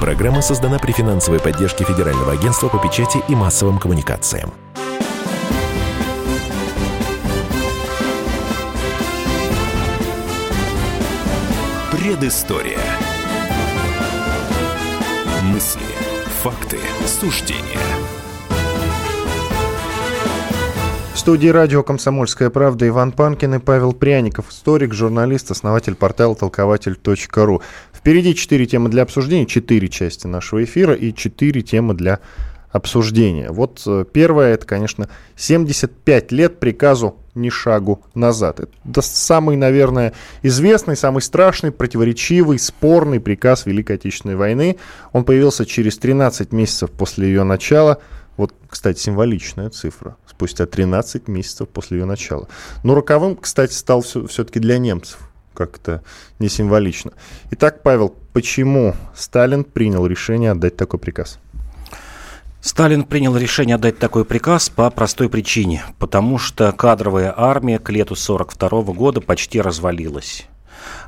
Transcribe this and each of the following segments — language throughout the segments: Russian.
Программа создана при финансовой поддержке Федерального агентства по печати и массовым коммуникациям. Предыстория. Мысли, факты, суждения. В студии радио «Комсомольская правда» Иван Панкин и Павел Пряников, историк, журналист, основатель портала толкователь.ру. Впереди четыре темы для обсуждения, четыре части нашего эфира и четыре темы для обсуждения. Вот э, первое, это, конечно, 75 лет приказу ни шагу назад. Это самый, наверное, известный, самый страшный, противоречивый, спорный приказ Великой Отечественной войны. Он появился через 13 месяцев после ее начала. Вот, кстати, символичная цифра. Спустя 13 месяцев после ее начала. Но роковым, кстати, стал все, все-таки для немцев. Как-то не символично. Итак, Павел, почему Сталин принял решение отдать такой приказ? Сталин принял решение отдать такой приказ по простой причине, потому что кадровая армия к лету 1942 года почти развалилась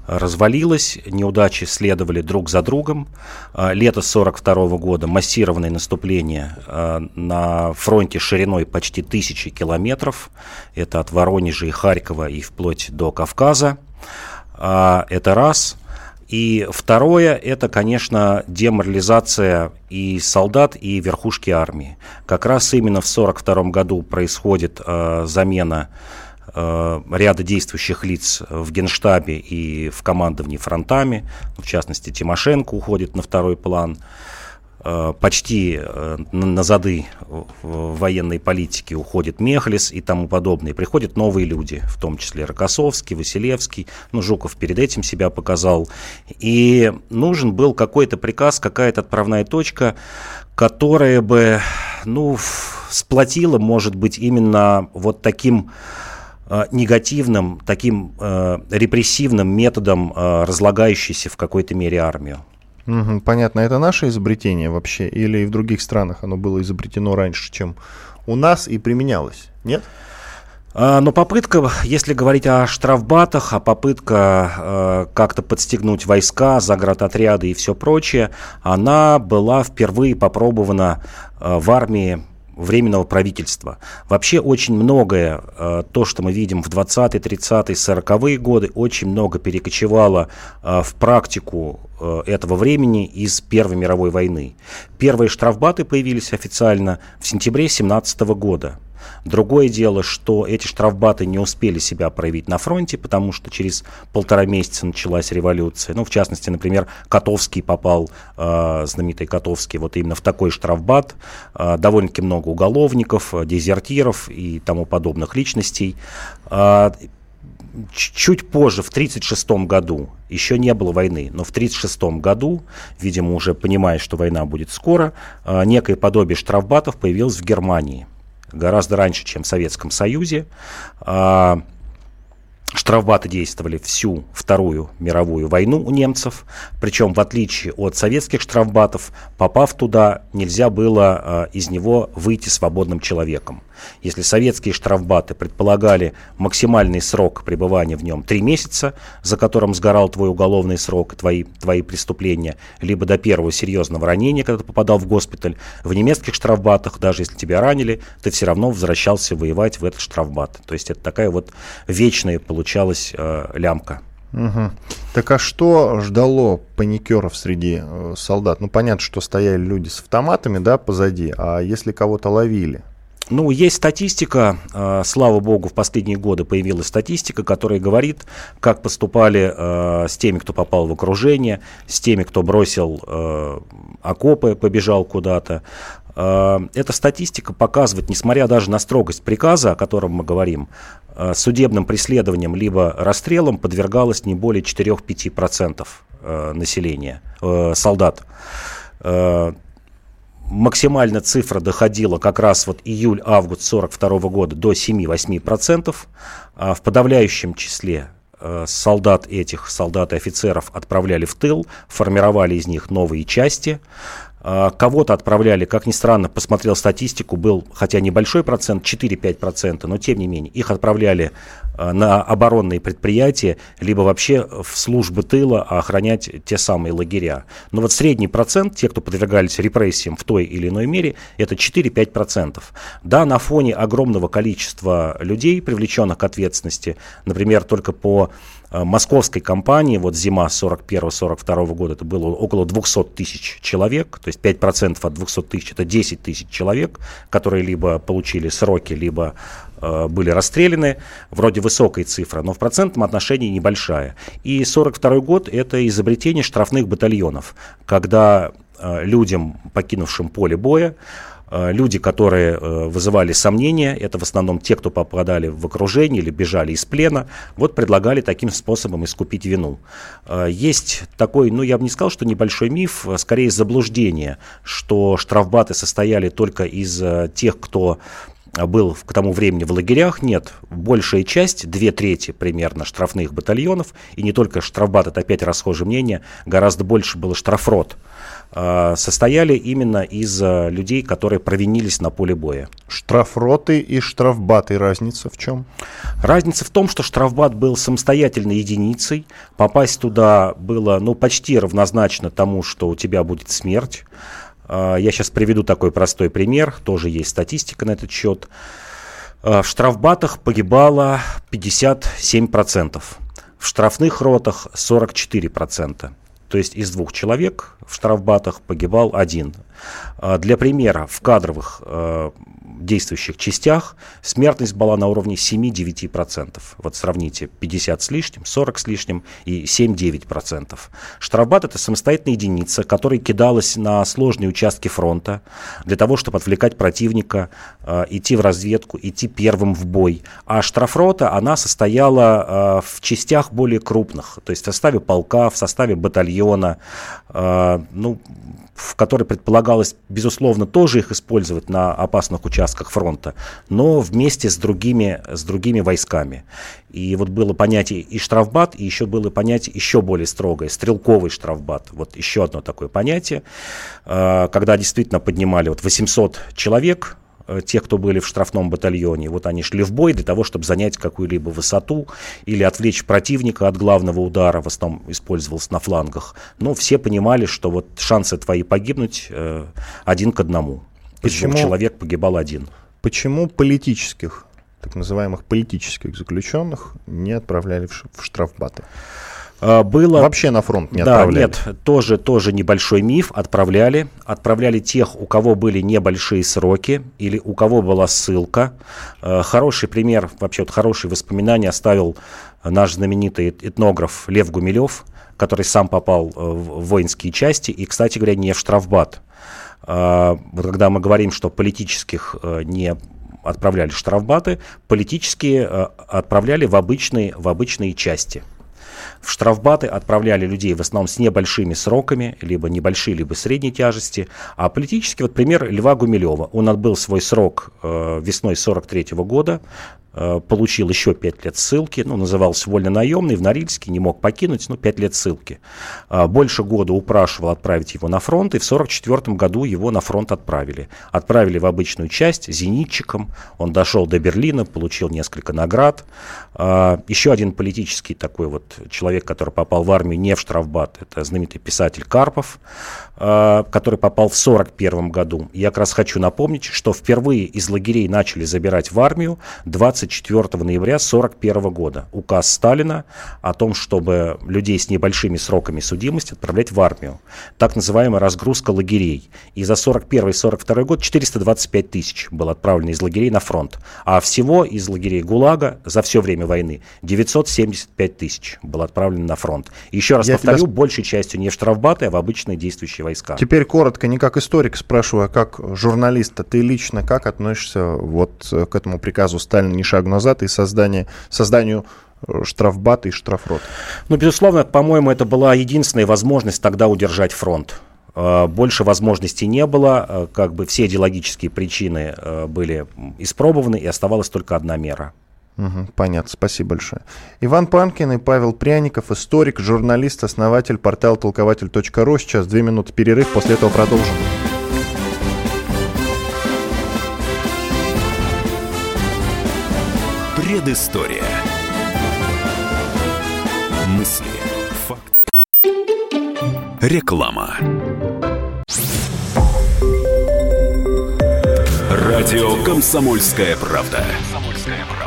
развалилась, неудачи следовали друг за другом. А, лето 1942 года массированное наступление а, на фронте шириной почти тысячи километров. Это от Воронежа и Харькова и вплоть до Кавказа. А, это раз – и второе, это, конечно, деморализация и солдат, и верхушки армии. Как раз именно в 1942 году происходит э, замена э, ряда действующих лиц в Генштабе и в командовании фронтами. В частности, Тимошенко уходит на второй план. Почти э, на зады военной политики уходит Мехлис и тому подобное. Приходят новые люди, в том числе Рокоссовский, Василевский. Ну, Жуков перед этим себя показал. И нужен был какой-то приказ, какая-то отправная точка, которая бы, ну, сплотила, может быть, именно вот таким э, негативным, таким э, репрессивным методом э, разлагающейся в какой-то мере армию. Угу, понятно. Это наше изобретение вообще? Или в других странах оно было изобретено раньше, чем у нас и применялось? Нет? А, но попытка, если говорить о штрафбатах, а попытка э, как-то подстегнуть войска, заградотряды и все прочее, она была впервые попробована э, в армии временного правительства. Вообще очень многое, э, то, что мы видим в 20-е, 30-е, 40-е годы, очень много перекочевало э, в практику э, этого времени из Первой мировой войны. Первые штрафбаты появились официально в сентябре 17 года. Другое дело, что эти штрафбаты не успели себя проявить на фронте, потому что через полтора месяца началась революция. Ну, в частности, например, Котовский попал, э, знаменитый Котовский, вот именно в такой штрафбат. Э, довольно-таки много уголовников, дезертиров и тому подобных личностей. Э, чуть позже, в 1936 году, еще не было войны, но в 1936 году, видимо, уже понимая, что война будет скоро, э, некое подобие штрафбатов появилось в Германии – гораздо раньше, чем в Советском Союзе. А, Штрафбаты действовали всю Вторую мировую войну у немцев, причем в отличие от советских штрафбатов, попав туда, нельзя было э, из него выйти свободным человеком. Если советские штрафбаты предполагали максимальный срок пребывания в нем 3 месяца, за которым сгорал твой уголовный срок, твои, твои преступления, либо до первого серьезного ранения, когда ты попадал в госпиталь, в немецких штрафбатах, даже если тебя ранили, ты все равно возвращался воевать в этот штрафбат. То есть это такая вот вечная получалась э, лямка. Угу. Так а что ждало паникеров среди э, солдат? Ну, понятно, что стояли люди с автоматами, да, позади, а если кого-то ловили? Ну, есть статистика, э, слава богу, в последние годы появилась статистика, которая говорит, как поступали э, с теми, кто попал в окружение, с теми, кто бросил э, окопы, побежал куда-то. Э, эта статистика показывает, несмотря даже на строгость приказа, о котором мы говорим, э, судебным преследованием либо расстрелом подвергалось не более 4-5% э, населения, э, солдат. Э, максимально цифра доходила как раз вот июль-август 42 года до 7-8%. А в подавляющем числе э, солдат этих, солдат и офицеров отправляли в тыл, формировали из них новые части. А, кого-то отправляли, как ни странно, посмотрел статистику, был, хотя небольшой процент, 4-5%, но тем не менее, их отправляли а, на оборонные предприятия, либо вообще в службы тыла охранять те самые лагеря. Но вот средний процент, те, кто подвергались репрессиям в той или иной мере, это 4-5%. Да, на фоне огромного количества людей, привлеченных к ответственности, например, только по московской компании, вот зима 41-42 года, это было около 200 тысяч человек, то есть 5% от 200 тысяч, это 10 тысяч человек, которые либо получили сроки, либо э, были расстреляны, вроде высокая цифра, но в процентном отношении небольшая. И 42 год – это изобретение штрафных батальонов, когда э, людям, покинувшим поле боя, люди, которые э, вызывали сомнения, это в основном те, кто попадали в окружение или бежали из плена, вот предлагали таким способом искупить вину. Э, есть такой, ну я бы не сказал, что небольшой миф, а скорее заблуждение, что штрафбаты состояли только из тех, кто был к тому времени в лагерях, нет. Большая часть, две трети примерно штрафных батальонов, и не только штрафбат, это опять расхожее мнение, гораздо больше было штрафрот. А, состояли именно из а, людей, которые провинились на поле боя. Штрафроты и штрафбаты, разница в чем? Разница в том, что штрафбат был самостоятельной единицей, попасть туда было ну, почти равнозначно тому, что у тебя будет смерть. А, я сейчас приведу такой простой пример, тоже есть статистика на этот счет. В штрафбатах погибало 57%, в штрафных ротах 44%. То есть из двух человек в штрафбатах погибал один. А, для примера, в кадровых э, действующих частях смертность была на уровне 7-9%. Вот сравните 50 с лишним, 40 с лишним и 7-9%. Штрафбат это самостоятельная единица, которая кидалась на сложные участки фронта для того, чтобы отвлекать противника, э, идти в разведку, идти первым в бой. А штрафрота, она состояла э, в частях более крупных, то есть в составе полка, в составе батальона, э, ну, в которой предполагалось, безусловно, тоже их использовать на опасных участках фронта, но вместе с другими, с другими войсками. И вот было понятие и штрафбат, и еще было понятие еще более строгое, стрелковый штрафбат. Вот еще одно такое понятие, э, когда действительно поднимали вот 800 человек, Э, тех, кто были в штрафном батальоне. Вот они шли в бой для того, чтобы занять какую-либо высоту или отвлечь противника от главного удара, в основном использовался на флангах. Но все понимали, что вот шансы твои погибнуть э, один к одному. Почему? Человек погибал один. Почему политических, так называемых политических заключенных не отправляли в штрафбаты? А, было... Вообще на фронт не да, отправляли? Нет, тоже, тоже небольшой миф. Отправляли. Отправляли тех, у кого были небольшие сроки или у кого была ссылка. А, хороший пример, вообще вот хорошие воспоминания оставил наш знаменитый этнограф Лев Гумилев, который сам попал э, в воинские части и, кстати говоря, не в штрафбат. А, вот когда мы говорим, что политических э, не отправляли штрафбаты, политические э, отправляли в обычные, в обычные части – в штрафбаты отправляли людей в основном с небольшими сроками, либо небольшие, либо средней тяжести. А политически, вот пример Льва Гумилева. Он отбыл свой срок э, весной 43 года, Э, получил еще 5 лет ссылки, ну, назывался вольно-наемный, в Норильске, не мог покинуть, ну, 5 лет ссылки. А, больше года упрашивал отправить его на фронт, и в 1944 году его на фронт отправили. Отправили в обычную часть зенитчиком, он дошел до Берлина, получил несколько наград. А, еще один политический такой вот человек, который попал в армию не в штрафбат, это знаменитый писатель Карпов, который попал в 1941 году. Я как раз хочу напомнить, что впервые из лагерей начали забирать в армию 20 24 ноября 1941 года указ Сталина о том, чтобы людей с небольшими сроками судимости отправлять в армию. Так называемая разгрузка лагерей. И за 41 и 42 год 425 тысяч было отправлено из лагерей на фронт. А всего из лагерей ГУЛАГа за все время войны 975 тысяч было отправлено на фронт. Еще раз Я повторю, тебя... большей частью не в штрафбаты, а в обычные действующие войска. Теперь коротко, не как историк спрашиваю, а как журналист, а ты лично как относишься вот к этому приказу Сталина не шагу назад и создание, созданию э, штрафбата и штрафрот. Ну, безусловно, по-моему, это была единственная возможность тогда удержать фронт. Э, больше возможностей не было, э, как бы все идеологические причины были испробованы, и оставалась только одна мера. Угу, понятно, спасибо большое. Иван Панкин и Павел Пряников, историк, журналист, основатель портала толкователь.ру. Сейчас две минуты перерыв, после этого продолжим. Предыстория. Мысли, факты. Реклама. Радио «Комсомольская правда».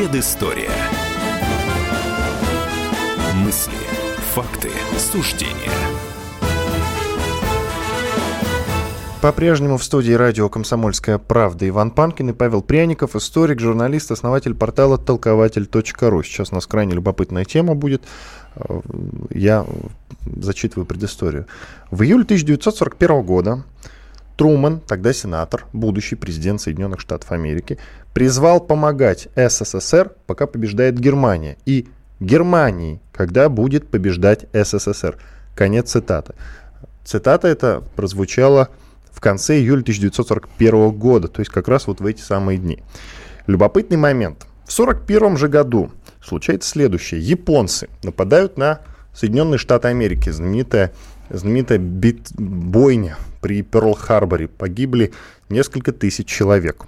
Предыстория. Мысли, факты, суждения. По-прежнему в студии радио «Комсомольская правда» Иван Панкин и Павел Пряников, историк, журналист, основатель портала толкователь.ру. Сейчас у нас крайне любопытная тема будет. Я зачитываю предысторию. В июле 1941 года Труман, тогда сенатор, будущий президент Соединенных Штатов Америки, призвал помогать СССР, пока побеждает Германия. И Германии, когда будет побеждать СССР. Конец цитаты. Цитата эта прозвучала в конце июля 1941 года, то есть как раз вот в эти самые дни. Любопытный момент. В 1941 же году случается следующее. Японцы нападают на Соединенные Штаты Америки. Знаменитая, знаменитая бит, бойня при Перл-Харборе. Погибли несколько тысяч человек.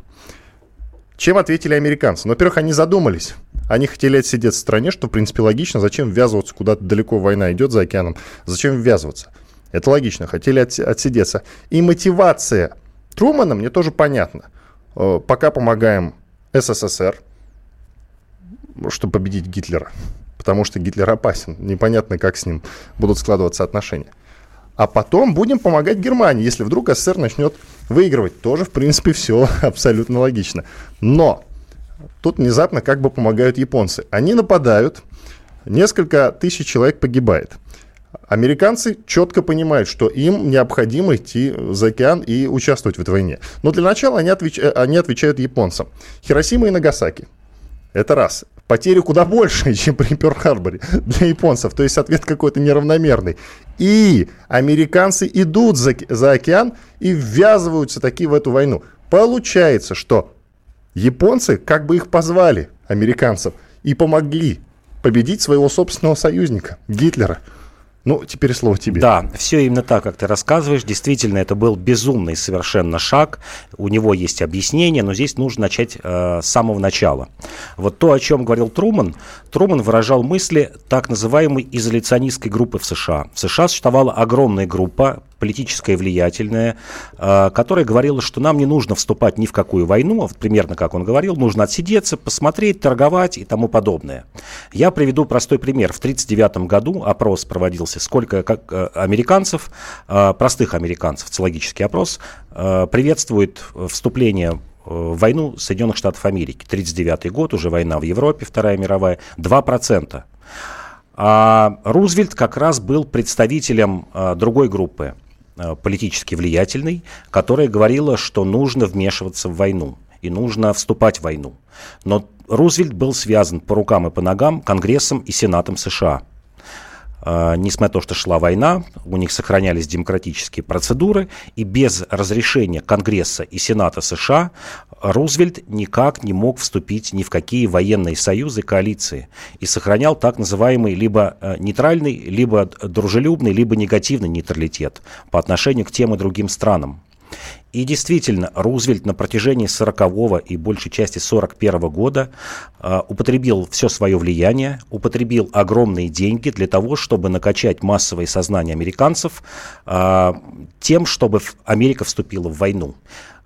Чем ответили американцы? Ну, во-первых, они задумались. Они хотели отсидеться в стране, что, в принципе, логично. Зачем ввязываться куда-то далеко война идет за океаном? Зачем ввязываться? Это логично. Хотели от, отсидеться. И мотивация Трумана мне тоже понятна. Э, пока помогаем СССР, чтобы победить Гитлера. Потому что Гитлер опасен. Непонятно, как с ним будут складываться отношения а потом будем помогать Германии, если вдруг СССР начнет выигрывать. Тоже, в принципе, все абсолютно логично. Но тут внезапно как бы помогают японцы. Они нападают, несколько тысяч человек погибает. Американцы четко понимают, что им необходимо идти за океан и участвовать в этой войне. Но для начала они, отвеч... они отвечают японцам. Хиросима и Нагасаки. Это раз потери куда больше, чем при Перл-Харборе для японцев. То есть ответ какой-то неравномерный. И американцы идут за, за океан и ввязываются таки в эту войну. Получается, что японцы как бы их позвали, американцев, и помогли победить своего собственного союзника, Гитлера. Ну, теперь слово тебе. Да, все именно так, как ты рассказываешь. Действительно, это был безумный совершенно шаг. У него есть объяснение, но здесь нужно начать э, с самого начала. Вот то, о чем говорил Труман, Труман выражал мысли так называемой изоляционистской группы в США. В США существовала огромная группа политическая влиятельная, э, которая говорила, что нам не нужно вступать ни в какую войну, а примерно как он говорил, нужно отсидеться, посмотреть, торговать и тому подобное. Я приведу простой пример. В 1939 году опрос проводился, сколько как, э, американцев, э, простых американцев, социологический опрос, приветствует вступление в войну Соединенных Штатов Америки. 1939 год, уже война в Европе, Вторая мировая, 2%. А Рузвельт как раз был представителем другой группы. Э, политически влиятельной, которая говорила, что нужно вмешиваться в войну и нужно вступать в войну. Но Рузвельт был связан по рукам и по ногам Конгрессом и Сенатом США. А, несмотря на то, что шла война, у них сохранялись демократические процедуры, и без разрешения Конгресса и Сената США Рузвельт никак не мог вступить ни в какие военные союзы, коалиции, и сохранял так называемый либо э, нейтральный, либо дружелюбный, либо негативный нейтралитет по отношению к тем и другим странам. И действительно, Рузвельт на протяжении 40-го и большей части 41-го года э, употребил все свое влияние, употребил огромные деньги для того, чтобы накачать массовое сознание американцев э, тем, чтобы Америка вступила в войну.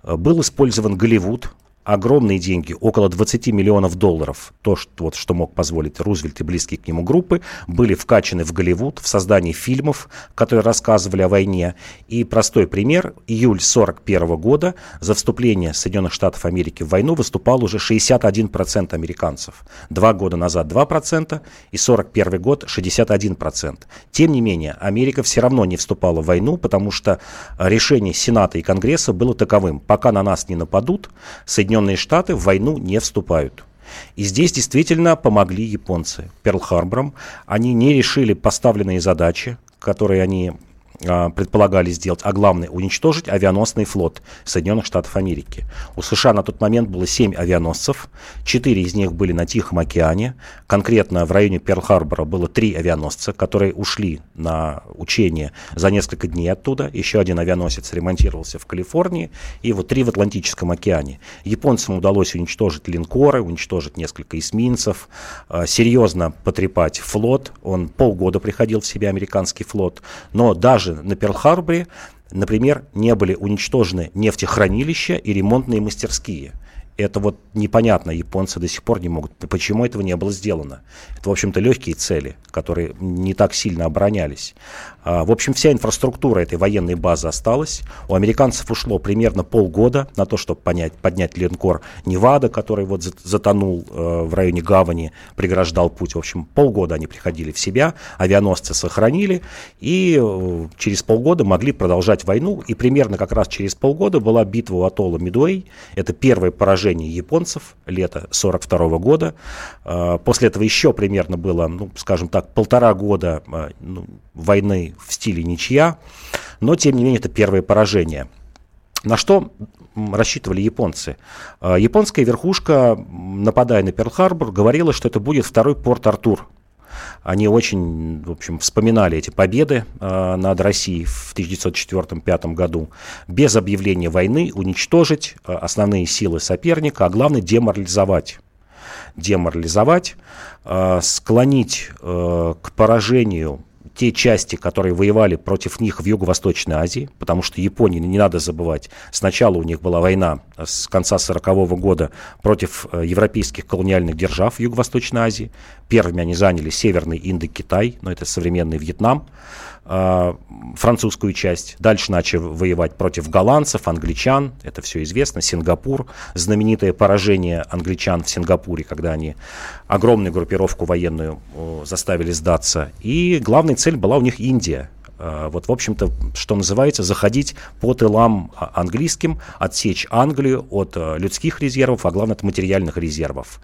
Был использован Голливуд, огромные деньги, около 20 миллионов долларов, то, что, вот, что мог позволить Рузвельт и близкие к нему группы, были вкачаны в Голливуд, в создании фильмов, которые рассказывали о войне. И простой пример, июль 41 года за вступление Соединенных Штатов Америки в войну выступал уже 61% американцев. Два года назад 2% и 41 год 61%. Тем не менее, Америка все равно не вступала в войну, потому что решение Сената и Конгресса было таковым. Пока на нас не нападут, Соединенные Соединенные Штаты в войну не вступают. И здесь действительно помогли японцы Перл-Харбором. Они не решили поставленные задачи, которые они предполагали сделать, а главное уничтожить авианосный флот Соединенных Штатов Америки. У США на тот момент было 7 авианосцев, 4 из них были на Тихом океане, конкретно в районе Перл-Харбора было 3 авианосца, которые ушли на учение за несколько дней оттуда, еще один авианосец ремонтировался в Калифорнии, и вот 3 в Атлантическом океане. Японцам удалось уничтожить линкоры, уничтожить несколько эсминцев, а, серьезно потрепать флот, он полгода приходил в себя, американский флот, но даже даже на Перл-Харборе, например, не были уничтожены нефтехранилища и ремонтные мастерские – это вот непонятно, японцы до сих пор не могут. Почему этого не было сделано? Это, в общем-то, легкие цели, которые не так сильно оборонялись. А, в общем, вся инфраструктура этой военной базы осталась. У американцев ушло примерно полгода на то, чтобы понять, поднять линкор Невада, который вот затонул э, в районе гавани, преграждал путь. В общем, полгода они приходили в себя, авианосцы сохранили, и э, через полгода могли продолжать войну. И примерно как раз через полгода была битва у атолла Мидуэй. Это первое поражение японцев лето 42 года. А, после этого еще примерно было, ну, скажем так, полтора года а, ну, войны в стиле ничья, но тем не менее это первое поражение. На что рассчитывали японцы? А, японская верхушка, нападая на Перл-Харбор, говорила, что это будет второй порт Артур они очень, в общем, вспоминали эти победы э, над Россией в 1904-1905 году. Без объявления войны уничтожить э, основные силы соперника, а главное деморализовать деморализовать, э, склонить э, к поражению те части, которые воевали против них в Юго-Восточной Азии, потому что Японии, не надо забывать, сначала у них была война с конца 40 -го года против э, европейских колониальных держав в Юго-Восточной Азии. Первыми они заняли Северный Индокитай, но это современный Вьетнам. Французскую часть. Дальше начали воевать против голландцев, англичан, это все известно, Сингапур, знаменитое поражение англичан в Сингапуре, когда они огромную группировку военную заставили сдаться. И главной цель была у них Индия, э, вот, в общем-то, что называется, заходить по тылам а, английским, отсечь Англию от э, людских резервов, а главное от материальных резервов.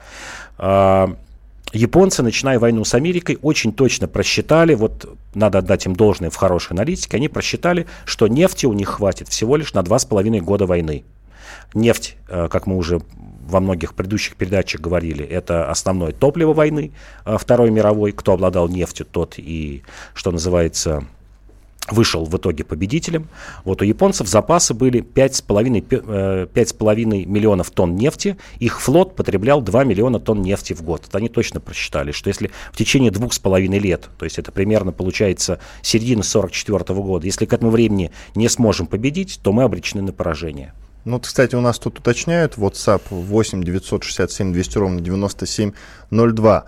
Японцы, начиная войну с Америкой, очень точно просчитали, вот надо отдать им должное в хорошей аналитике, они просчитали, что нефти у них хватит всего лишь на 2,5 года войны. Нефть, э, как мы уже во многих предыдущих передачах говорили, это основное топливо войны э, Второй мировой. Кто обладал нефтью, тот и, что называется, вышел в итоге победителем. Вот у японцев запасы были 5,5, 5,5 э, миллионов тонн нефти, их флот потреблял 2 миллиона тонн нефти в год. Вот они точно просчитали, что если в течение двух с половиной лет, то есть это примерно получается середина 44 года, если к этому времени не сможем победить, то мы обречены на поражение. Ну, кстати, у нас тут уточняют WhatsApp 8 967 200 ровно 9702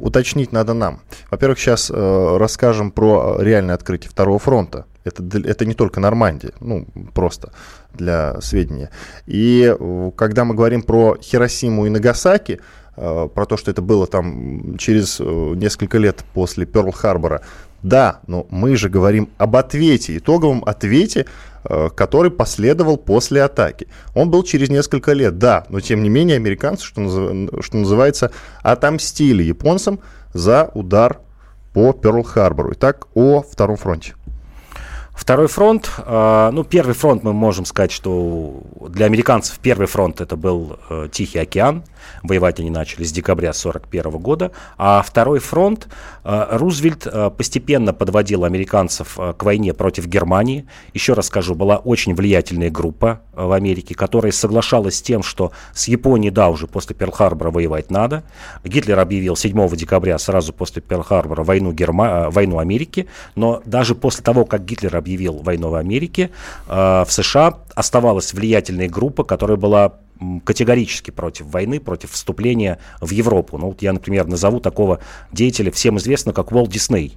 уточнить надо нам. Во-первых, сейчас э, расскажем про реальное открытие второго фронта. Это, это не только Нормандия, ну, просто для сведения. И э, когда мы говорим про Хиросиму и Нагасаки, э, про то, что это было там через э, несколько лет после Перл-Харбора, да, но мы же говорим об ответе, итоговом ответе, э, который последовал после атаки. Он был через несколько лет, да, но тем не менее американцы, что, назыв... что называется, отомстили японцам за удар по Перл-Харбору. Итак, о Втором фронте. Второй фронт, э, ну, первый фронт мы можем сказать, что для американцев первый фронт это был э, Тихий океан, воевать они начали с декабря 1941 года, а второй фронт, э, Рузвельт э, постепенно подводил американцев э, к войне против Германии, еще раз скажу, была очень влиятельная группа в Америке, которая соглашалась с тем, что с Японией, да, уже после Перл-Харбора воевать надо, Гитлер объявил 7 декабря, сразу после Перл-Харбора, войну, Герма... Войну Америки, но даже после того, как Гитлер объявил войну в Америке, в США оставалась влиятельная группа, которая была категорически против войны, против вступления в Европу. Ну, вот я, например, назову такого деятеля, всем известно, как Уолт Дисней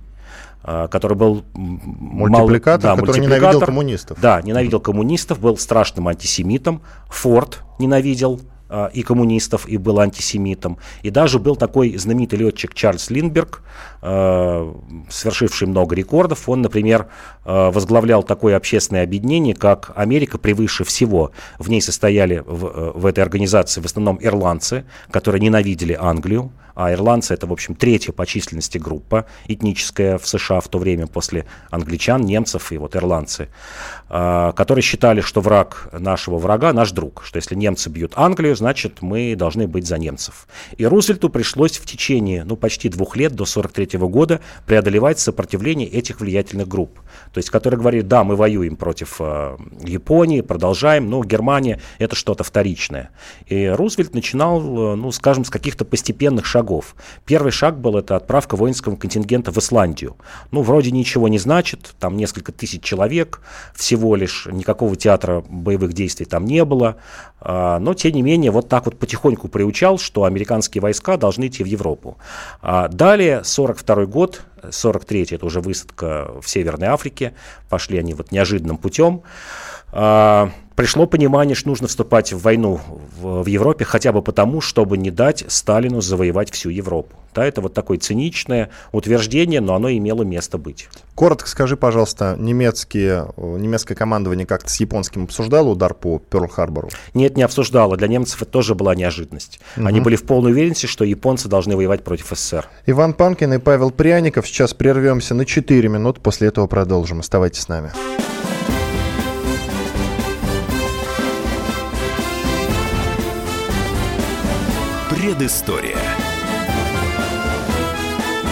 который был мультипликатор, мал... да, который мультипликатор, ненавидел коммунистов. Да, ненавидел коммунистов, был страшным антисемитом. Форд ненавидел а, и коммунистов, и был антисемитом. И даже был такой знаменитый летчик Чарльз Линдберг, а, совершивший много рекордов. Он, например, а, возглавлял такое общественное объединение, как «Америка превыше всего». В ней состояли в, в этой организации в основном ирландцы, которые ненавидели Англию, а ирландцы это, в общем, третья по численности группа этническая в США в то время после англичан, немцев и вот ирландцы, которые считали, что враг нашего врага наш друг, что если немцы бьют Англию, значит, мы должны быть за немцев. И Рузвельту пришлось в течение, ну, почти двух лет, до 43 года, преодолевать сопротивление этих влиятельных групп. То есть, которые говорили, да, мы воюем против э, Японии, продолжаем, но Германия это что-то вторичное. И Рузвельт начинал, ну, скажем, с каких-то постепенных шагов. Первый шаг был это отправка воинского контингента в Исландию. Ну, вроде ничего не значит, там несколько тысяч человек всего лишь, никакого театра боевых действий там не было, э, но, тем не менее, вот так вот потихоньку приучал, что американские войска должны идти в Европу. А далее, 42 год, 43-й, это уже высадка в Северной Африке, пошли они вот неожиданным путем. А, пришло понимание, что нужно вступать в войну в, в Европе хотя бы потому, чтобы не дать Сталину завоевать всю Европу. Да, это вот такое циничное утверждение, но оно имело место быть. Коротко скажи, пожалуйста, немецкие, немецкое командование как-то с японским обсуждало удар по Перл-Харбору? Нет, не обсуждало. Для немцев это тоже была неожиданность. Угу. Они были в полной уверенности, что японцы должны воевать против СССР. Иван Панкин и Павел Пряников. Сейчас прервемся на 4 минуты, после этого продолжим. Оставайтесь с нами. Предыстория.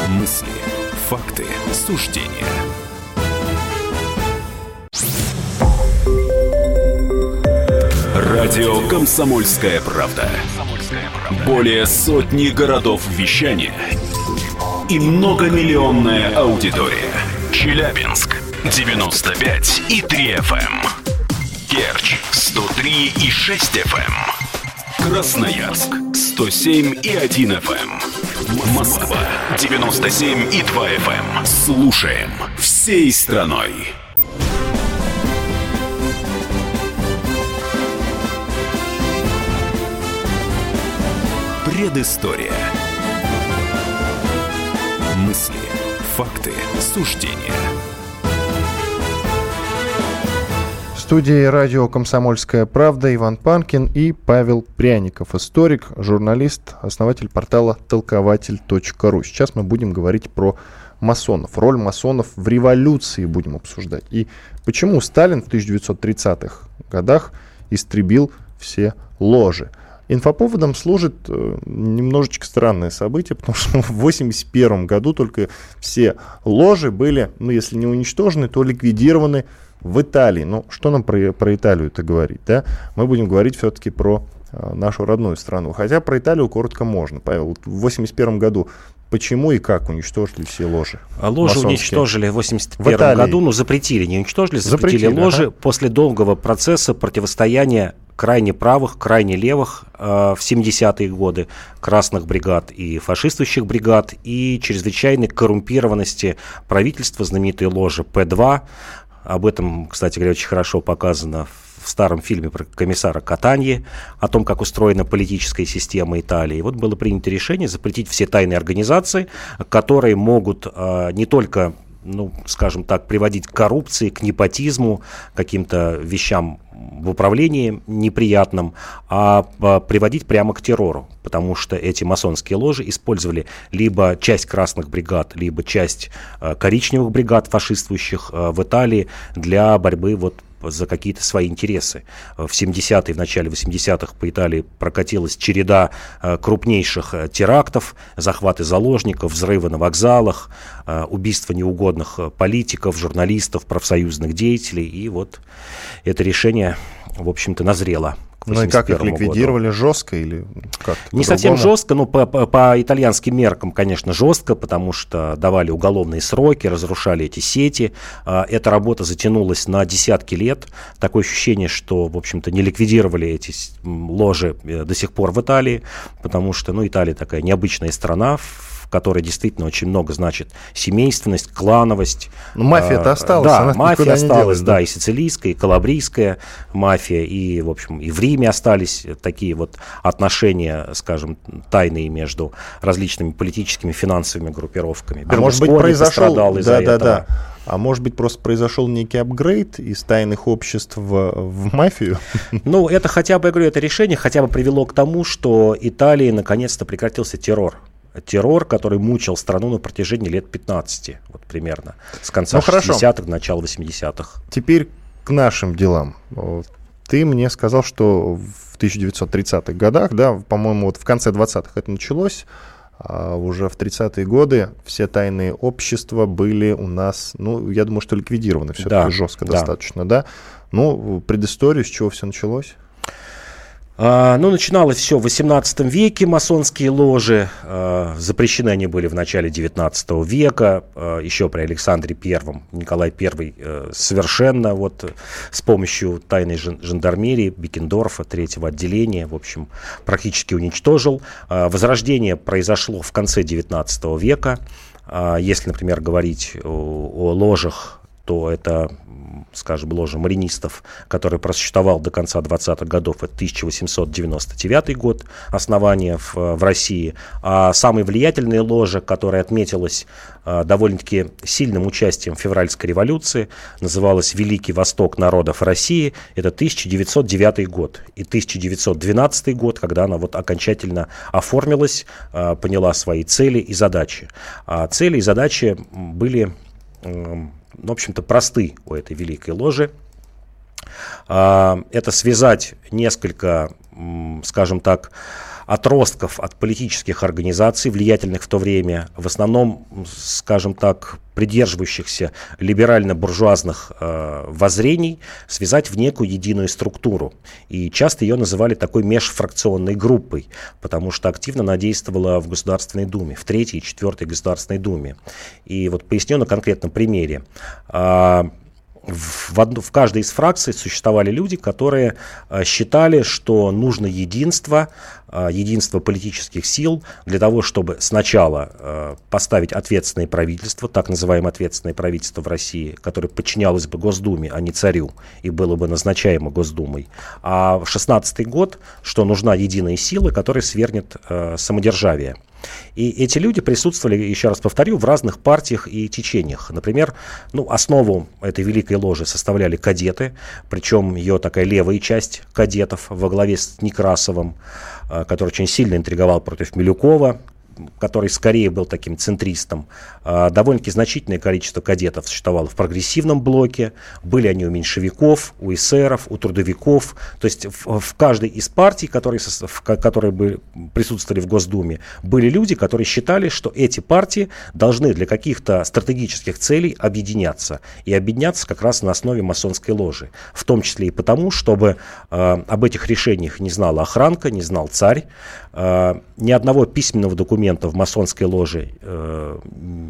Мысли, факты, суждения. Радио «Комсомольская правда». Более сотни городов вещания и многомиллионная аудитория. Челябинск 95 и 3 FM. Керчь 103 и 6 FM. Красноярск 107 и 1 FM. Эм. Москва 97 и 2 FM. Эм. Слушаем всей страной. Предыстория. Мысли, факты, суждения – студии радио «Комсомольская правда» Иван Панкин и Павел Пряников, историк, журналист, основатель портала толкователь.ру. Сейчас мы будем говорить про масонов, роль масонов в революции будем обсуждать. И почему Сталин в 1930-х годах истребил все ложи. Инфоповодом служит э, немножечко странное событие, потому что в 1981 году только все ложи были, ну если не уничтожены, то ликвидированы в Италии. Ну, что нам про, про Италию это говорить, да? Мы будем говорить все-таки про э, нашу родную страну. Хотя про Италию коротко можно. Павел, в 81 году почему и как уничтожили все ложи? А ложи масонские? уничтожили в 81 году, но запретили, не уничтожили, запретили, запретили ложи ага. после долгого процесса противостояния крайне правых, крайне левых э, в 70-е годы красных бригад и фашистующих бригад и чрезвычайной коррумпированности правительства, знаменитой ложи П-2, об этом, кстати говоря, очень хорошо показано в старом фильме про комиссара Катаньи, о том, как устроена политическая система Италии. Вот было принято решение запретить все тайные организации, которые могут э, не только ну, скажем так, приводить к коррупции, к непотизму, каким-то вещам в управлении неприятным, а, а приводить прямо к террору, потому что эти масонские ложи использовали либо часть красных бригад, либо часть а, коричневых бригад фашистующих а, в Италии для борьбы вот за какие-то свои интересы. В 70-е, в начале 80-х по Италии прокатилась череда э, крупнейших э, терактов, захваты заложников, взрывы на вокзалах, э, убийства неугодных политиков, журналистов, профсоюзных деятелей. И вот это решение, в общем-то, назрело Ну и как их ликвидировали? Году. Жестко или как Не совсем жестко, но по, по, по итальянским меркам, конечно, жестко, потому что давали уголовные сроки, разрушали эти сети. А, эта работа затянулась на десятки лет. Такое ощущение, что, в общем-то, не ликвидировали эти ложи э, до сих пор в Италии, потому что, ну, Италия такая необычная страна, которой действительно очень много значит семейственность, клановость. Ну, мафия-то а, осталась. Да, она мафия осталась, делась, да, да, и сицилийская, и калабрийская мафия, и, в общем, и в Риме остались такие вот отношения, скажем, тайные между различными политическими, финансовыми группировками. А может быть, произошел... Да, да, да. А может быть, просто произошел некий апгрейд из тайных обществ в, в мафию? Ну, это хотя бы, я говорю, это решение хотя бы привело к тому, что Италии наконец-то прекратился террор террор, который мучил страну на протяжении лет 15, вот примерно, с конца ну, 60-х, начала 80-х. Теперь к нашим делам. Ты мне сказал, что в 1930-х годах, да, по-моему, вот в конце 20-х это началось, а уже в 30-е годы все тайные общества были у нас, ну, я думаю, что ликвидированы все-таки да, жестко да. достаточно, да? Ну, предысторию, с чего все началось? А, ну, начиналось все в 18 веке, масонские ложи. А, запрещены они были в начале 19 века, а, еще при Александре Первом. Николай I э, совершенно вот с помощью тайной жандармерии Бекендорфа, третьего отделения, в общем, практически уничтожил. Возрождение произошло в конце 19 века. Если, например, говорить о, о ложах, то это скажем, ложа маринистов, который просуществовал до конца 20-х годов, это 1899 год, основания в, в России. А самой влиятельной ложа, которая отметилась а, довольно-таки сильным участием февральской революции, называлась «Великий Восток народов России», это 1909 год. И 1912 год, когда она вот окончательно оформилась, а, поняла свои цели и задачи. А цели и задачи были в общем-то, просты у этой великой ложи. А, это связать несколько, скажем так, отростков от политических организаций, влиятельных в то время, в основном, скажем так, придерживающихся либерально-буржуазных э, воззрений, связать в некую единую структуру. И часто ее называли такой межфракционной группой, потому что активно она действовала в Государственной Думе, в Третьей и Четвертой Государственной Думе. И вот поясню на конкретном примере. Э, в, одну, в каждой из фракций существовали люди, которые э, считали, что нужно единство, единство политических сил для того, чтобы сначала э, поставить ответственное правительство, так называемое ответственное правительство в России, которое подчинялось бы Госдуме, а не царю, и было бы назначаемо Госдумой. А в 16 год, что нужна единая сила, которая свернет самодержавие. И эти люди присутствовали, еще раз повторю, в разных партиях и течениях. Например, ну, основу этой великой ложи составляли кадеты, причем ее такая левая часть кадетов во главе с Некрасовым, э, который очень сильно интриговал против Милюкова, который скорее был таким центристом, а, довольно-таки значительное количество кадетов существовало в прогрессивном блоке, были они у меньшевиков, у эсеров, у трудовиков, то есть в, в каждой из партий, которые, в, которые бы присутствовали в Госдуме, были люди, которые считали, что эти партии должны для каких-то стратегических целей объединяться, и объединяться как раз на основе масонской ложи, в том числе и потому, чтобы э, об этих решениях не знала охранка, не знал царь, э, ни одного письменного документа документа в масонской ложе э,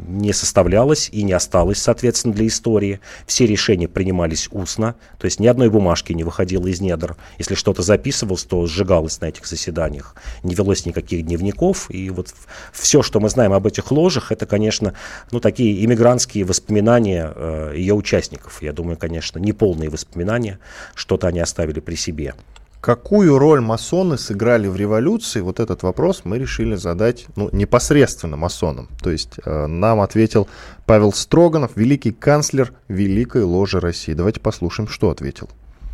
не составлялось и не осталось, соответственно, для истории. Все решения принимались устно, то есть ни одной бумажки не выходило из недр. Если что-то записывалось, то сжигалось на этих заседаниях. Не велось никаких дневников. И вот все, что мы знаем об этих ложах, это, конечно, ну, такие иммигрантские воспоминания э, ее участников. Я думаю, конечно, неполные воспоминания, что-то они оставили при себе. Какую роль масоны сыграли в революции? Вот этот вопрос мы решили задать ну, непосредственно масонам. То есть э, нам ответил Павел Строганов, великий канцлер Великой Ложи России. Давайте послушаем, что ответил.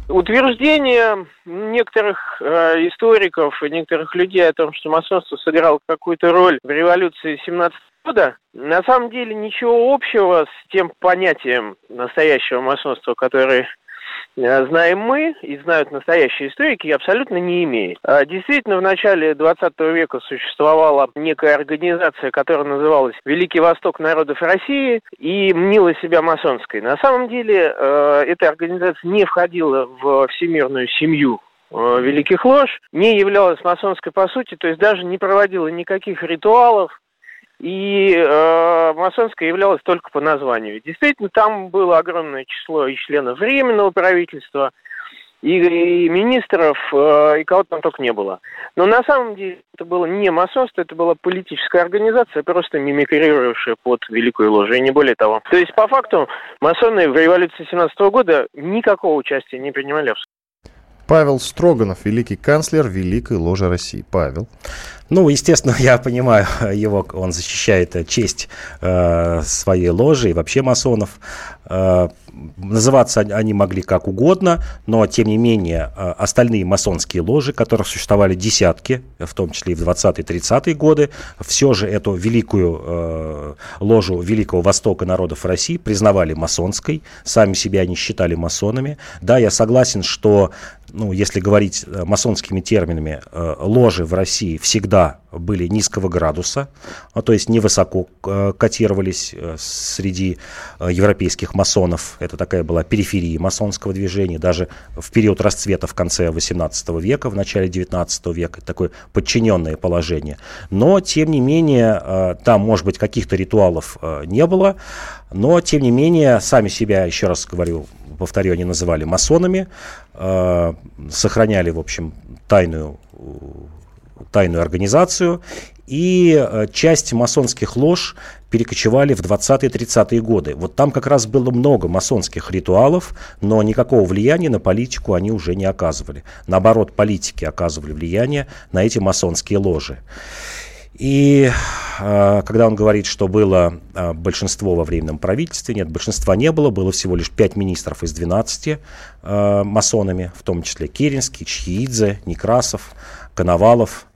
Утверждение некоторых э, историков и некоторых людей о том, что масонство сыграло какую-то роль в революции 17 года, на самом деле ничего общего с тем понятием настоящего масонства, которое знаем мы и знают настоящие историки, абсолютно не имеет. А, действительно, в начале 20 века существовала некая организация, которая называлась Великий Восток народов России и мнила себя масонской. На самом деле, э, эта организация не входила в всемирную семью э, великих лож не являлась масонской по сути, то есть даже не проводила никаких ритуалов, и э, масонская являлась только по названию. Действительно, там было огромное число и членов Временного правительства – и, и министров, э, и кого там только не было. Но на самом деле это было не масонство, это была политическая организация, просто мимикрировавшая под Великую Ложу, и не более того. То есть, по факту, масоны в революции 17 года никакого участия не принимали Павел Строганов, великий канцлер Великой Ложи России. Павел. Ну, естественно, я понимаю его, он защищает честь э, своей ложи и вообще масонов. Э, называться они могли как угодно, но, тем не менее, э, остальные масонские ложи, которых существовали десятки, в том числе и в 20-30-е годы, все же эту великую э, ложу Великого Востока народов России признавали масонской, сами себя они считали масонами. Да, я согласен, что ну, если говорить э, масонскими терминами, э, ложи в России всегда были низкого градуса, а, то есть невысоко э, котировались среди европейских масонов. Это такая была периферия масонского движения. Даже в период расцвета в конце XVIII века, в начале XIX века, такое подчиненное положение. Но, тем не менее, там, может быть, каких-то ритуалов не было, но, тем не менее, сами себя, еще раз говорю, повторю, они называли масонами, э, сохраняли, в общем, тайную, тайную организацию, и э, часть масонских лож перекочевали в 20-30-е годы. Вот там как раз было много масонских ритуалов, но никакого влияния на политику они уже не оказывали. Наоборот, политики оказывали влияние на эти масонские ложи. И э, когда он говорит, что было э, большинство во временном правительстве, нет, большинства не было, было всего лишь 5 министров из 12 э, масонами, в том числе Керенский, Чхиидзе, Некрасов, Коновалов,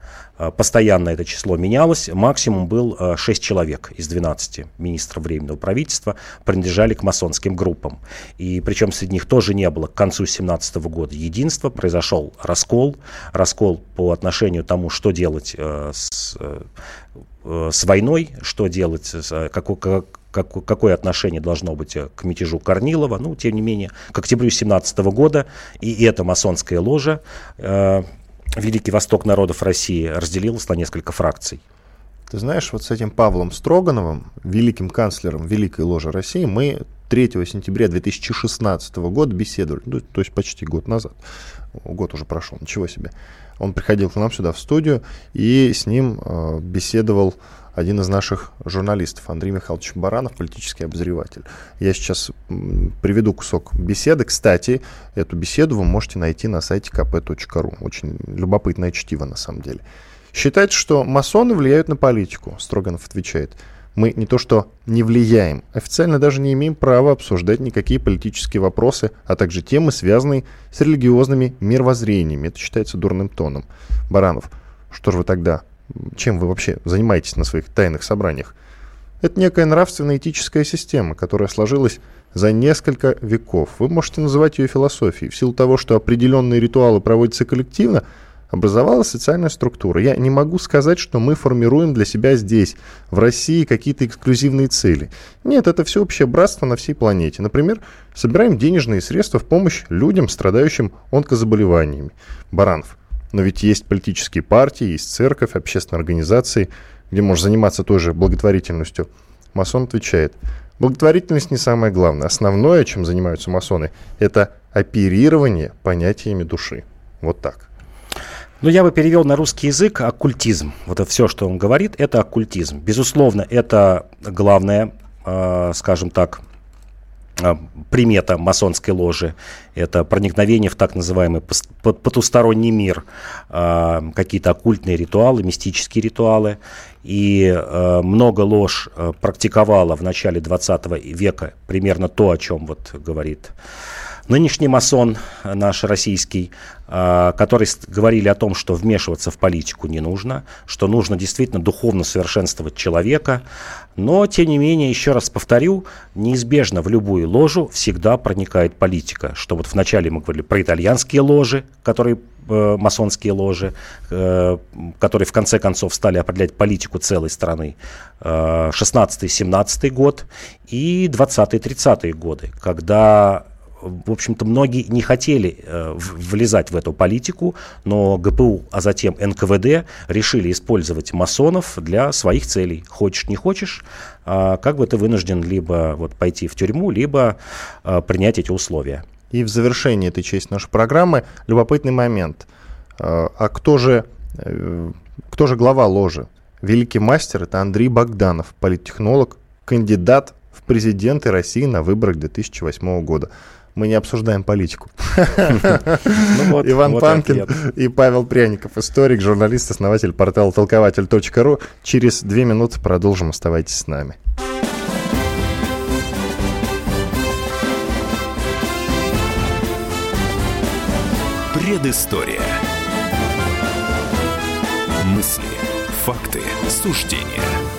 постоянно это число менялось. Максимум был 6 э, человек из 12 министров Временного правительства принадлежали к масонским группам. И причем среди них тоже не было к концу 17 года единства. Произошел раскол. Раскол по отношению тому, что делать э, с, с войной, что делать, какой, как, какое отношение должно быть к мятежу Корнилова. Ну, тем не менее, к октябрю 17 года и эта масонская ложа Великий Восток народов России разделилась на несколько фракций. Ты знаешь, вот с этим Павлом Строгановым, великим канцлером Великой Ложи России, мы 3 сентября 2016 года беседовали, ну, то есть почти год назад. Год уже прошел, ничего себе. Он приходил к нам сюда в студию, и с ним э, беседовал один из наших журналистов, Андрей Михайлович Баранов, политический обозреватель. Я сейчас приведу кусок беседы. Кстати, эту беседу вы можете найти на сайте kp.ru. Очень любопытное чтиво, на самом деле. Считается, что масоны влияют на политику, Строганов отвечает. Мы не то что не влияем, официально даже не имеем права обсуждать никакие политические вопросы, а также темы, связанные с религиозными мировоззрениями. Это считается дурным тоном. Баранов, что же вы тогда чем вы вообще занимаетесь на своих тайных собраниях. Это некая нравственно-этическая система, которая сложилась за несколько веков. Вы можете называть ее философией. В силу того, что определенные ритуалы проводятся коллективно, образовалась социальная структура. Я не могу сказать, что мы формируем для себя здесь, в России, какие-то эксклюзивные цели. Нет, это всеобщее братство на всей планете. Например, собираем денежные средства в помощь людям, страдающим онкозаболеваниями. Баранов. Но ведь есть политические партии, есть церковь, общественные организации, где можно заниматься той же благотворительностью. Масон отвечает, благотворительность не самое главное. Основное, чем занимаются масоны, это оперирование понятиями души. Вот так. Ну, я бы перевел на русский язык оккультизм. Вот это все, что он говорит, это оккультизм. Безусловно, это главное, э, скажем так, примета масонской ложи. Это проникновение в так называемый потусторонний мир, а, какие-то оккультные ритуалы, мистические ритуалы. И а, много лож практиковала в начале 20 века примерно то, о чем вот говорит нынешний масон наш российский, а, который говорили о том, что вмешиваться в политику не нужно, что нужно действительно духовно совершенствовать человека. Но, тем не менее, еще раз повторю, неизбежно в любую ложу всегда проникает политика. Что вот вначале мы говорили про итальянские ложи, которые э, масонские ложи, э, которые в конце концов стали определять политику целой страны. 16-17 э, год и 20-30 годы, когда в общем-то, многие не хотели э, влезать в эту политику, но ГПУ, а затем НКВД решили использовать масонов для своих целей. Хочешь, не хочешь, э, как бы ты вынужден либо вот пойти в тюрьму, либо э, принять эти условия. И в завершении этой части нашей программы любопытный момент. Э, а кто же, э, кто же глава ложи? Великий мастер – это Андрей Богданов, политтехнолог, кандидат в президенты России на выборах 2008 года мы не обсуждаем политику. Ну Иван Панкин и Павел Пряников, историк, журналист, основатель портала толкователь.ру. Через две минуты продолжим. Оставайтесь с нами. Предыстория. Мысли, факты, суждения –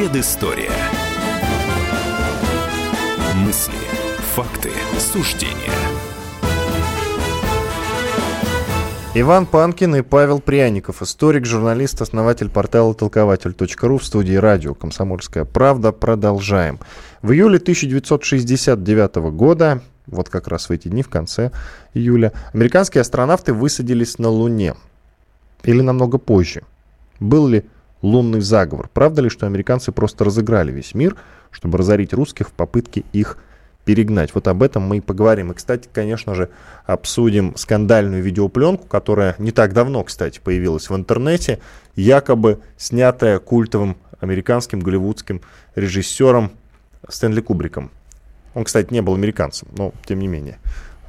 Предыстория. Мысли, факты, суждения. Иван Панкин и Павел Пряников, историк, журналист, основатель портала толкователь.ру в студии радио «Комсомольская правда». Продолжаем. В июле 1969 года, вот как раз в эти дни, в конце июля, американские астронавты высадились на Луне. Или намного позже. Был ли лунный заговор. Правда ли, что американцы просто разыграли весь мир, чтобы разорить русских в попытке их перегнать? Вот об этом мы и поговорим. И, кстати, конечно же, обсудим скандальную видеопленку, которая не так давно, кстати, появилась в интернете, якобы снятая культовым американским голливудским режиссером Стэнли Кубриком. Он, кстати, не был американцем, но тем не менее.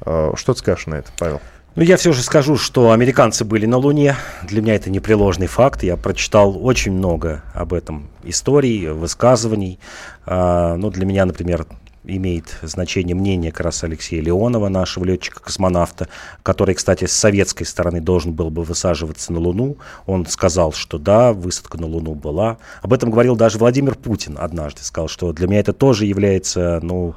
А, что ты скажешь на это, Павел? Ну, я все же скажу, что американцы были на Луне. Для меня это непреложный факт. Я прочитал очень много об этом историй, высказываний. А, ну, для меня, например, имеет значение мнение как раз Алексея Леонова, нашего летчика-космонавта, который, кстати, с советской стороны должен был бы высаживаться на Луну. Он сказал, что да, высадка на Луну была. Об этом говорил даже Владимир Путин однажды. Сказал, что для меня это тоже является ну,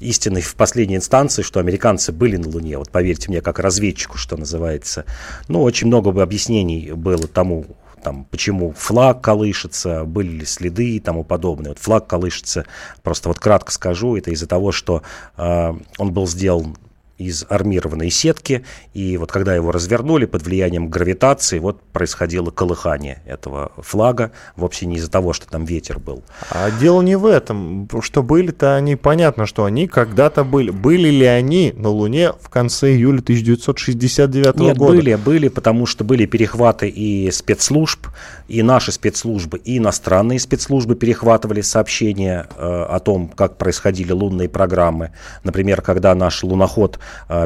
истиной в последней инстанции, что американцы были на Луне. Вот поверьте мне, как разведчику, что называется. Ну, очень много бы объяснений было тому, там, почему флаг колышется, были ли следы и тому подобное. Вот флаг колышется, просто вот кратко скажу, это из-за того, что э, он был сделан из армированной сетки, и вот когда его развернули под влиянием гравитации, вот происходило колыхание этого флага, вовсе не из-за того, что там ветер был. А дело не в этом, что были-то они, понятно, что они когда-то были. Были ли они на Луне в конце июля 1969 Нет, года? были, были, потому что были перехваты и спецслужб, и наши спецслужбы, и иностранные спецслужбы перехватывали сообщения э, о том, как происходили лунные программы. Например, когда наш луноход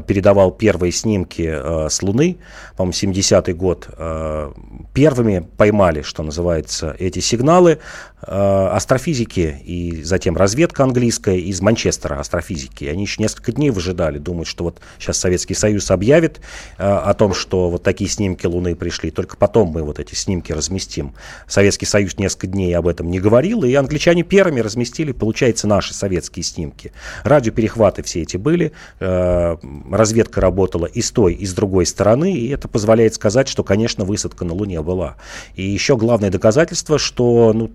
передавал первые снимки э, с Луны, по-моему, 70-й год, э, первыми поймали, что называется, эти сигналы астрофизики и затем разведка английская из Манчестера астрофизики. Они еще несколько дней выжидали, думают, что вот сейчас Советский Союз объявит о том, что вот такие снимки Луны пришли, только потом мы вот эти снимки разместим. Советский Союз несколько дней об этом не говорил, и англичане первыми разместили, получается, наши советские снимки. Радиоперехваты все эти были, разведка работала и с той, и с другой стороны, и это позволяет сказать, что, конечно, высадка на Луне была. И еще главное доказательство, что ну,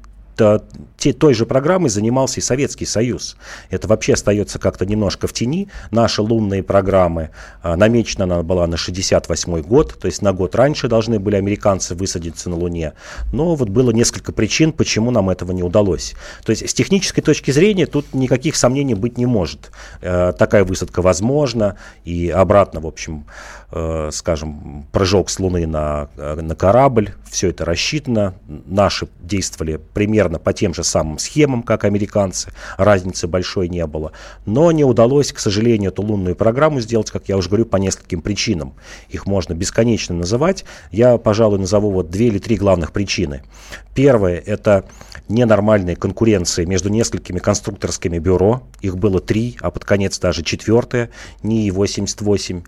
те, той же программой занимался и Советский Союз. Это вообще остается как-то немножко в тени. Наши лунные программы, а, намечена она была на 68 год, то есть на год раньше должны были американцы высадиться на Луне. Но вот было несколько причин, почему нам этого не удалось. То есть с технической точки зрения тут никаких сомнений быть не может. Э, такая высадка возможна и обратно, в общем, э, скажем, прыжок с Луны на, э, на корабль, все это рассчитано. Наши действовали примерно примерно по тем же самым схемам, как американцы, разницы большой не было. Но не удалось, к сожалению, эту лунную программу сделать, как я уже говорю, по нескольким причинам. Их можно бесконечно называть. Я, пожалуй, назову вот две или три главных причины. Первое – это ненормальные конкуренции между несколькими конструкторскими бюро. Их было три, а под конец даже четвертое, НИИ-88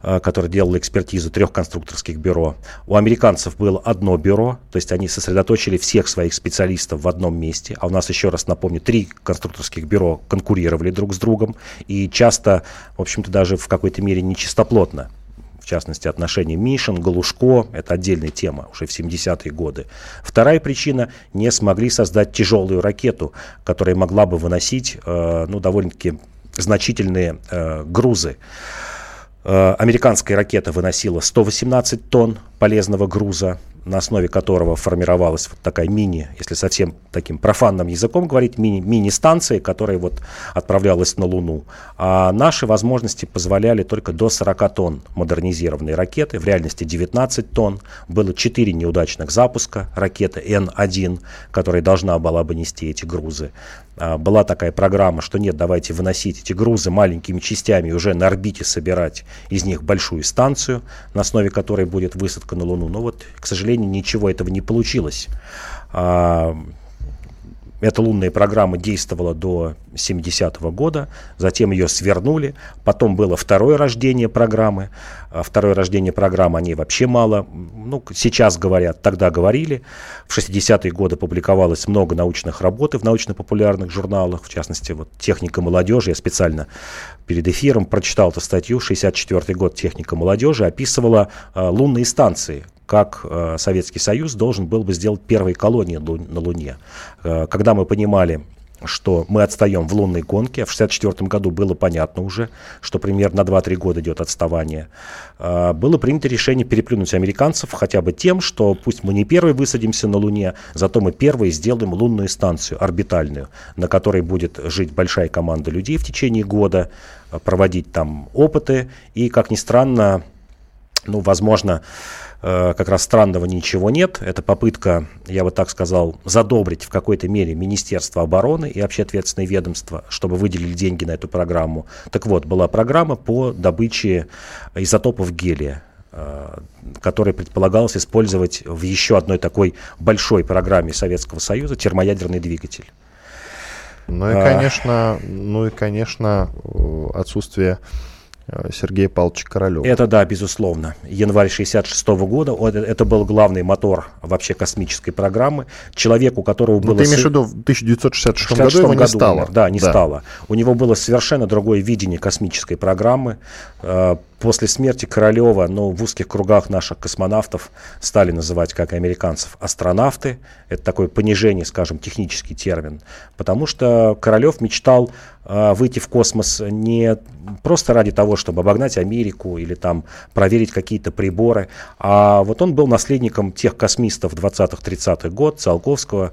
который делал экспертизу трех конструкторских бюро. У американцев было одно бюро, то есть они сосредоточили всех своих специалистов в одном месте. А у нас, еще раз напомню, три конструкторских бюро конкурировали друг с другом и часто, в общем-то, даже в какой-то мере нечистоплотно в частности, отношения Мишин, Галушко, это отдельная тема, уже в 70-е годы. Вторая причина, не смогли создать тяжелую ракету, которая могла бы выносить, э, ну, довольно-таки значительные э, грузы. Э, американская ракета выносила 118 тонн полезного груза, на основе которого формировалась вот такая мини, если совсем таким профанным языком говорить, мини, мини-станция, которая вот отправлялась на Луну. А наши возможности позволяли только до 40 тонн модернизированной ракеты, в реальности 19 тонн. Было 4 неудачных запуска ракеты Н-1, которая должна была бы нести эти грузы. А, была такая программа, что нет, давайте выносить эти грузы маленькими частями уже на орбите собирать из них большую станцию, на основе которой будет высадка на Луну. Но вот, к сожалению, ничего этого не получилось. Эта лунная программа действовала до 70-го года, затем ее свернули, потом было второе рождение программы. А второе рождение программы они вообще мало, ну, сейчас говорят, тогда говорили. В 60-е годы публиковалось много научных работ в научно-популярных журналах, в частности, вот «Техника молодежи». Я специально перед эфиром прочитал эту статью, 64-й год «Техника молодежи» описывала э, лунные станции, как э, Советский Союз должен был бы сделать первые колонии на Луне. Э, когда мы понимали, что мы отстаем в лунной гонке. В 1964 году было понятно уже, что примерно на 2-3 года идет отставание. Э, было принято решение переплюнуть американцев хотя бы тем, что пусть мы не первые высадимся на Луне, зато мы первые сделаем лунную станцию орбитальную, на которой будет жить большая команда людей в течение года, проводить там опыты и, как ни странно, ну, возможно, как раз странного ничего нет. Это попытка, я бы так сказал, задобрить в какой-то мере Министерство обороны и вообще ответственные ведомства, чтобы выделили деньги на эту программу. Так вот, была программа по добыче изотопов гелия э, который предполагалось использовать в еще одной такой большой программе Советского Союза термоядерный двигатель. Ну и, а. конечно, ну и, конечно, отсутствие Э, Сергея Павловича Королева. Это да, безусловно. Январь 66 года, это был главный мотор вообще космической программы. Человек, у которого ну, было... ты имеешь в виду в 1966 году его не стало? Умер, да, не да. стало. У него было совершенно другое видение космической программы. После смерти Королева, ну, в узких кругах наших космонавтов стали называть, как и американцев, астронавты. Это такое понижение, скажем, технический термин. Потому что Королев мечтал э, выйти в космос не просто ради того, чтобы обогнать Америку или там проверить какие-то приборы, а вот он был наследником тех космистов 20-30-х год, Циолковского,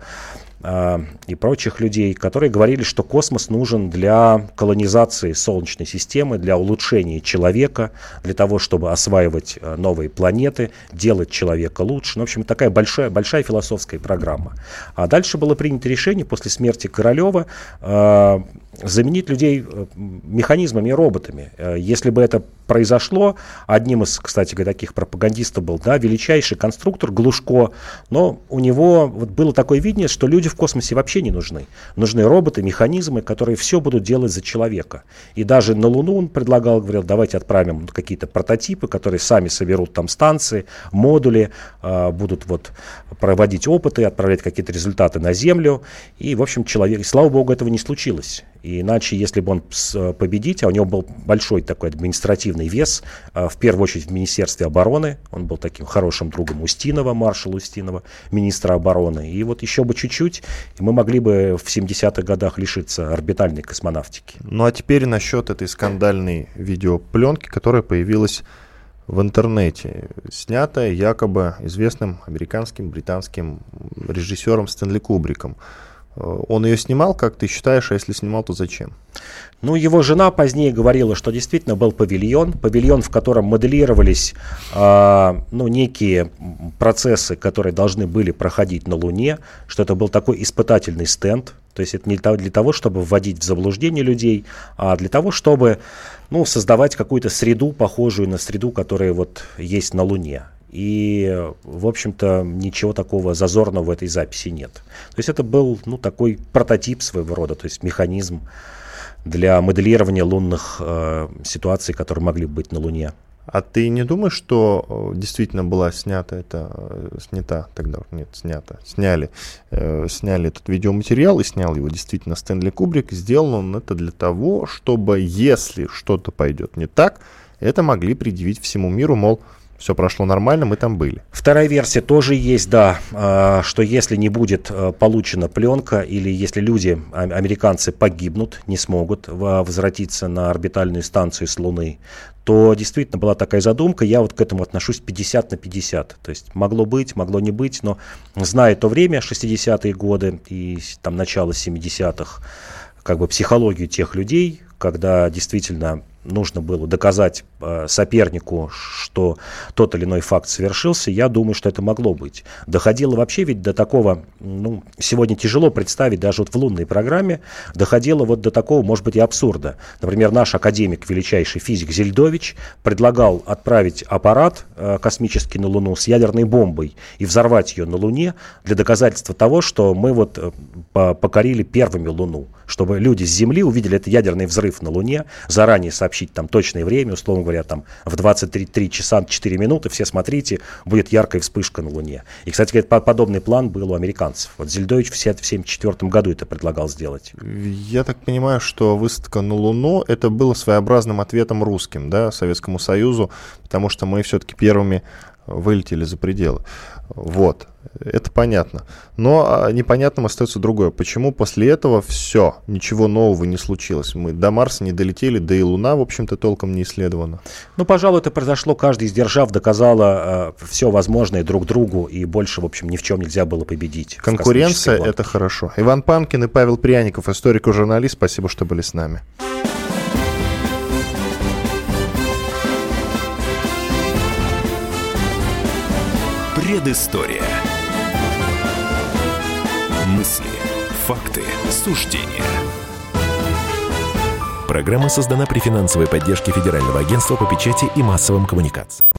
и прочих людей, которые говорили, что космос нужен для колонизации Солнечной системы, для улучшения человека, для того, чтобы осваивать а, новые планеты, делать человека лучше. Ну, в общем, такая большая, большая философская программа. А дальше было принято решение после смерти Королева а, заменить людей э, механизмами и роботами. Э, если бы это произошло, одним из, кстати говоря, таких пропагандистов был да, величайший конструктор Глушко, но у него вот было такое видение, что люди в космосе вообще не нужны. Нужны роботы, механизмы, которые все будут делать за человека. И даже на Луну он предлагал, говорил, давайте отправим какие-то прототипы, которые сами соберут там станции, модули, э, будут вот проводить опыты, отправлять какие-то результаты на Землю. И, в общем, человек, и слава богу, этого не случилось. И иначе, если бы он победить, а у него был большой такой административный вес, а, в первую очередь в Министерстве обороны, он был таким хорошим другом Устинова, маршала Устинова, министра обороны. И вот еще бы чуть-чуть, и мы могли бы в 70-х годах лишиться орбитальной космонавтики. Ну а теперь насчет этой скандальной видеопленки, которая появилась в интернете, снятая якобы известным американским, британским режиссером Стэнли Кубриком. Он ее снимал, как ты считаешь, а если снимал, то зачем? Ну, его жена позднее говорила, что действительно был павильон, павильон, в котором моделировались э, ну, некие процессы, которые должны были проходить на Луне, что это был такой испытательный стенд, то есть это не для того, чтобы вводить в заблуждение людей, а для того, чтобы ну, создавать какую-то среду, похожую на среду, которая вот есть на Луне. И, в общем-то, ничего такого зазорного в этой записи нет. То есть это был ну, такой прототип своего рода, то есть механизм для моделирования лунных э, ситуаций, которые могли быть на Луне. А ты не думаешь, что э, действительно была снята это, э, снята тогда, нет, снята, сняли, э, сняли этот видеоматериал и снял его действительно Стэнли Кубрик. Сделал он это для того, чтобы, если что-то пойдет не так, это могли предъявить всему миру, мол, все прошло нормально, мы там были. Вторая версия тоже есть, да, а, что если не будет а, получена пленка или если люди, а, американцы, погибнут, не смогут возвратиться на орбитальную станцию с Луны, то действительно была такая задумка, я вот к этому отношусь 50 на 50. То есть могло быть, могло не быть, но зная то время, 60-е годы и там начало 70-х, как бы психологию тех людей, когда действительно нужно было доказать э, сопернику, что тот или иной факт совершился, я думаю, что это могло быть. Доходило вообще ведь до такого, ну, сегодня тяжело представить, даже вот в лунной программе, доходило вот до такого, может быть, и абсурда. Например, наш академик, величайший физик Зельдович, предлагал отправить аппарат э, космический на Луну с ядерной бомбой и взорвать ее на Луне для доказательства того, что мы вот э, покорили первыми Луну, чтобы люди с Земли увидели этот ядерный взрыв на Луне, заранее сообщили сообщить там точное время, условно говоря, там в 23 часа 4 минуты, все смотрите, будет яркая вспышка на Луне. И, кстати говоря, подобный план был у американцев. Вот Зельдович в 1974 году это предлагал сделать. Я так понимаю, что высадка на Луну это было своеобразным ответом русским, да, Советскому Союзу, потому что мы все-таки первыми вылетели за пределы. Вот, это понятно. Но а, непонятным остается другое. Почему после этого все, ничего нового не случилось? Мы до Марса не долетели, да и Луна, в общем-то, толком не исследована. Ну, пожалуй, это произошло. Каждый из держав доказала э, все возможное друг другу, и больше, в общем, ни в чем нельзя было победить. Конкуренция — это хорошо. Иван Панкин и Павел Пряников, историк и журналист, спасибо, что были с нами. Предыстория. Мысли, факты, суждения. Программа создана при финансовой поддержке Федерального агентства по печати и массовым коммуникациям.